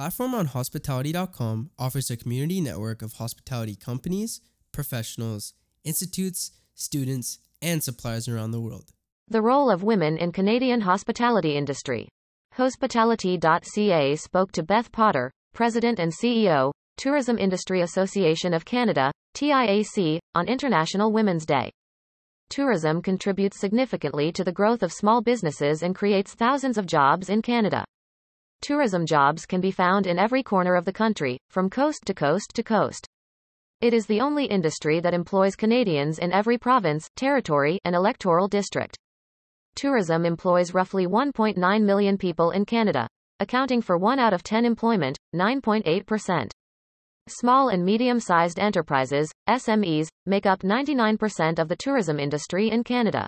Platform on Hospitality.com offers a community network of hospitality companies, professionals, institutes, students, and suppliers around the world. The role of women in Canadian hospitality industry. Hospitality.ca spoke to Beth Potter, President and CEO, Tourism Industry Association of Canada, TIAC, on International Women's Day. Tourism contributes significantly to the growth of small businesses and creates thousands of jobs in Canada. Tourism jobs can be found in every corner of the country, from coast to coast to coast. It is the only industry that employs Canadians in every province, territory, and electoral district. Tourism employs roughly 1.9 million people in Canada, accounting for 1 out of 10 employment, 9.8%. Small and medium-sized enterprises, SMEs, make up 99% of the tourism industry in Canada.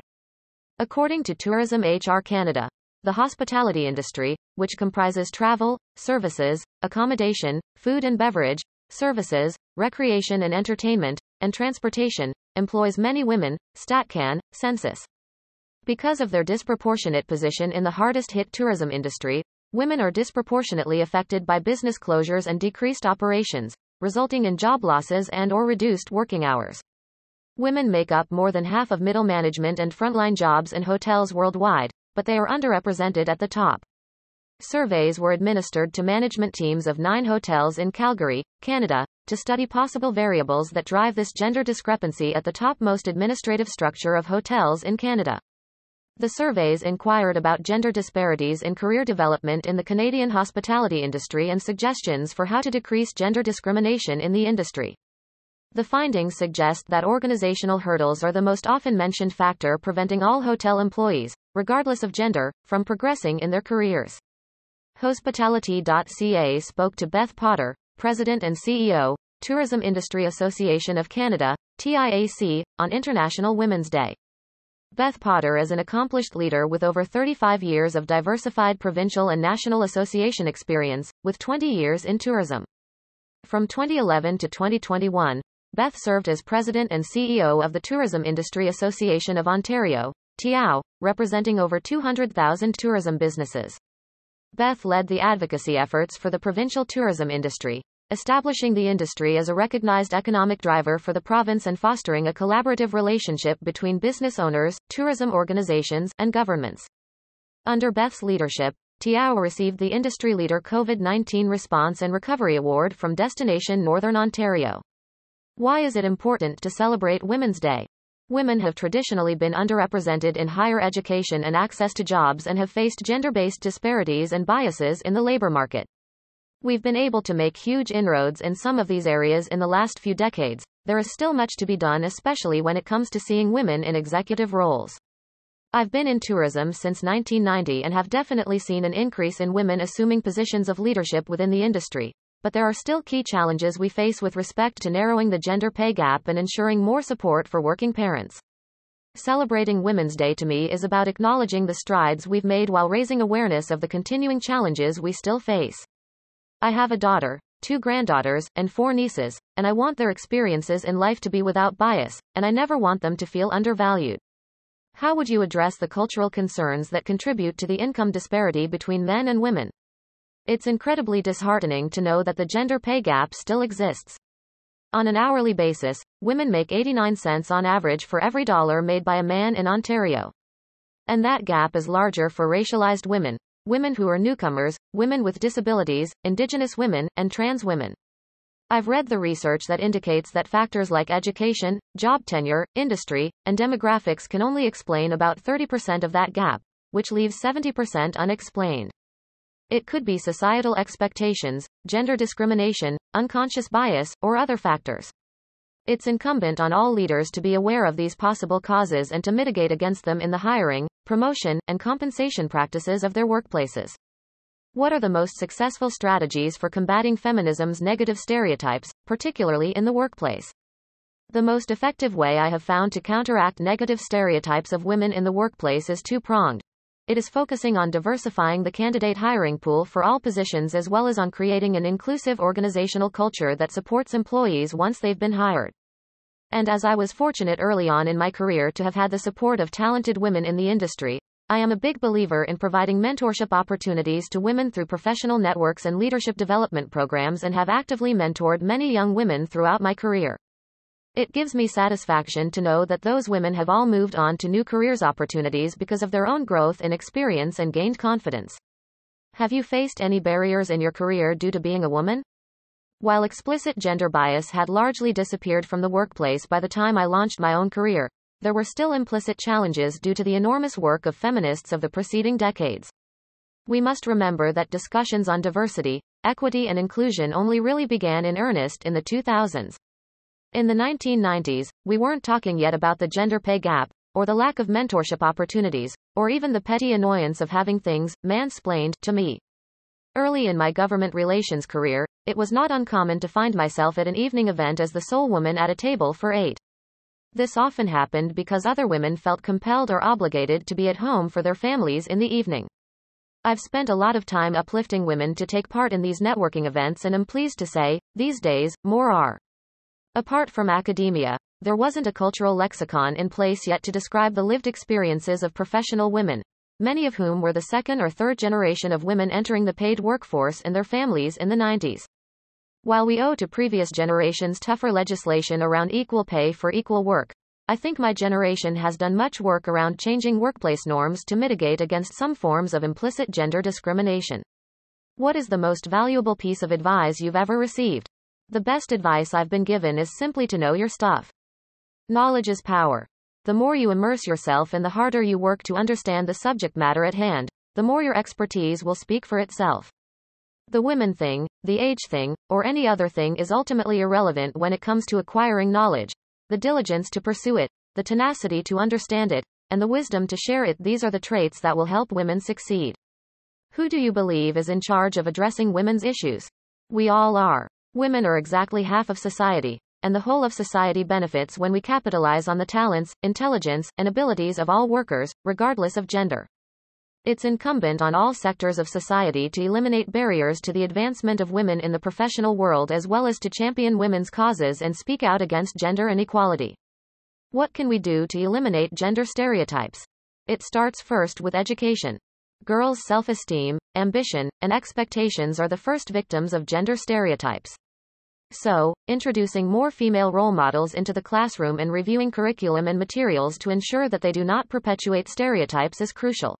According to Tourism HR Canada, the hospitality industry, which comprises travel, services, accommodation, food and beverage, services, recreation and entertainment, and transportation, employs many women, StatCan, census. Because of their disproportionate position in the hardest hit tourism industry, women are disproportionately affected by business closures and decreased operations, resulting in job losses and or reduced working hours. Women make up more than half of middle management and frontline jobs in hotels worldwide, but they are underrepresented at the top. Surveys were administered to management teams of nine hotels in Calgary, Canada, to study possible variables that drive this gender discrepancy at the topmost administrative structure of hotels in Canada. The surveys inquired about gender disparities in career development in the Canadian hospitality industry and suggestions for how to decrease gender discrimination in the industry. The findings suggest that organizational hurdles are the most often mentioned factor preventing all hotel employees, regardless of gender, from progressing in their careers. Hospitality.ca spoke to Beth Potter, President and CEO, Tourism Industry Association of Canada, TIAC, on International Women's Day. Beth Potter is an accomplished leader with over 35 years of diversified provincial and national association experience, with 20 years in tourism. From 2011 to 2021, Beth served as president and CEO of the Tourism Industry Association of Ontario, TIAO, representing over 200,000 tourism businesses. Beth led the advocacy efforts for the provincial tourism industry, establishing the industry as a recognized economic driver for the province and fostering a collaborative relationship between business owners, tourism organizations, and governments. Under Beth's leadership, TIAO received the Industry Leader COVID-19 Response and Recovery Award from Destination Northern Ontario. Why is it important to celebrate Women's Day? Women have traditionally been underrepresented in higher education and access to jobs and have faced gender-based disparities and biases in the labor market. We've been able to make huge inroads in some of these areas in the last few decades. There is still much to be done especially when it comes to seeing women in executive roles. I've been in tourism since 1990 and have definitely seen an increase in women assuming positions of leadership within the industry but there are still key challenges we face with respect to narrowing the gender pay gap and ensuring more support for working parents. Celebrating Women's Day to me is about acknowledging the strides we've made while raising awareness of the continuing challenges we still face. I have a daughter, two granddaughters, and four nieces, and I want their experiences in life to be without bias, and I never want them to feel undervalued. How would you address the cultural concerns that contribute to the income disparity between men and women? It's incredibly disheartening to know that the gender pay gap still exists. On an hourly basis, women make 89 cents on average for every dollar made by a man in Ontario. And that gap is larger for racialized women, women who are newcomers, women with disabilities, indigenous women, and trans women. I've read the research that indicates that factors like education, job tenure, industry, and demographics can only explain about 30% of that gap, which leaves 70% unexplained. It could be societal expectations, gender discrimination, unconscious bias, or other factors. It's incumbent on all leaders to be aware of these possible causes and to mitigate against them in the hiring, promotion, and compensation practices of their workplaces. What are the most successful strategies for combating feminism's negative stereotypes, particularly in the workplace? The most effective way I have found to counteract negative stereotypes of women in the workplace is two pronged it is focusing on diversifying the candidate hiring pool for all positions as well as on creating an inclusive organizational culture that supports employees once they've been hired. And as I was fortunate early on in my career to have had the support of talented women in the industry, I am a big believer in providing mentorship opportunities to women through professional networks and leadership development programs and have actively mentored many young women throughout my career. It gives me satisfaction to know that those women have all moved on to new careers opportunities because of their own growth and experience and gained confidence. Have you faced any barriers in your career due to being a woman? While explicit gender bias had largely disappeared from the workplace by the time I launched my own career, there were still implicit challenges due to the enormous work of feminists of the preceding decades. We must remember that discussions on diversity, equity, and inclusion only really began in earnest in the 2000s. In the 1990s, we weren't talking yet about the gender pay gap, or the lack of mentorship opportunities, or even the petty annoyance of having things mansplained to me. Early in my government relations career, it was not uncommon to find myself at an evening event as the sole woman at a table for eight. This often happened because other women felt compelled or obligated to be at home for their families in the evening. I've spent a lot of time uplifting women to take part in these networking events and am pleased to say, these days, more are. Apart from academia, there wasn't a cultural lexicon in place yet to describe the lived experiences of professional women, many of whom were the second or third generation of women entering the paid workforce and their families in the 90s. While we owe to previous generations tougher legislation around equal pay for equal work, I think my generation has done much work around changing workplace norms to mitigate against some forms of implicit gender discrimination. What is the most valuable piece of advice you've ever received? The best advice I've been given is simply to know your stuff. Knowledge is power. The more you immerse yourself and the harder you work to understand the subject matter at hand, the more your expertise will speak for itself. The women thing, the age thing, or any other thing is ultimately irrelevant when it comes to acquiring knowledge. The diligence to pursue it, the tenacity to understand it, and the wisdom to share it these are the traits that will help women succeed. Who do you believe is in charge of addressing women's issues? We all are. Women are exactly half of society, and the whole of society benefits when we capitalize on the talents, intelligence, and abilities of all workers, regardless of gender. It's incumbent on all sectors of society to eliminate barriers to the advancement of women in the professional world as well as to champion women's causes and speak out against gender inequality. What can we do to eliminate gender stereotypes? It starts first with education. Girls' self esteem, ambition, and expectations are the first victims of gender stereotypes. So, introducing more female role models into the classroom and reviewing curriculum and materials to ensure that they do not perpetuate stereotypes is crucial.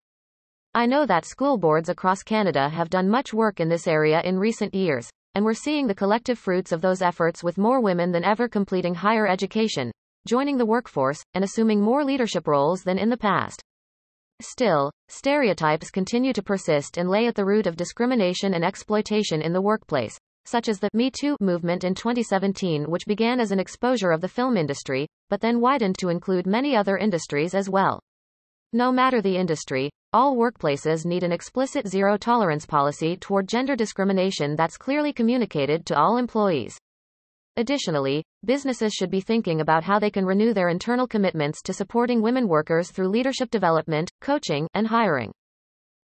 I know that school boards across Canada have done much work in this area in recent years, and we're seeing the collective fruits of those efforts with more women than ever completing higher education, joining the workforce, and assuming more leadership roles than in the past. Still, stereotypes continue to persist and lay at the root of discrimination and exploitation in the workplace, such as the Me Too movement in 2017, which began as an exposure of the film industry, but then widened to include many other industries as well. No matter the industry, all workplaces need an explicit zero tolerance policy toward gender discrimination that's clearly communicated to all employees. Additionally, businesses should be thinking about how they can renew their internal commitments to supporting women workers through leadership development, coaching, and hiring.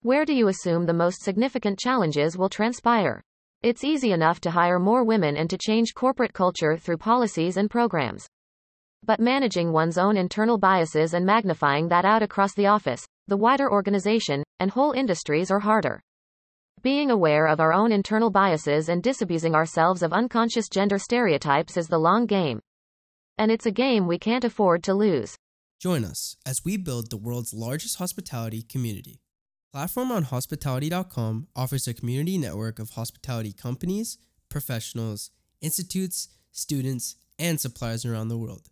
Where do you assume the most significant challenges will transpire? It's easy enough to hire more women and to change corporate culture through policies and programs. But managing one's own internal biases and magnifying that out across the office, the wider organization, and whole industries are harder. Being aware of our own internal biases and disabusing ourselves of unconscious gender stereotypes is the long game. And it's a game we can't afford to lose. Join us as we build the world's largest hospitality community. Platform on hospitality.com offers a community network of hospitality companies, professionals, institutes, students, and suppliers around the world.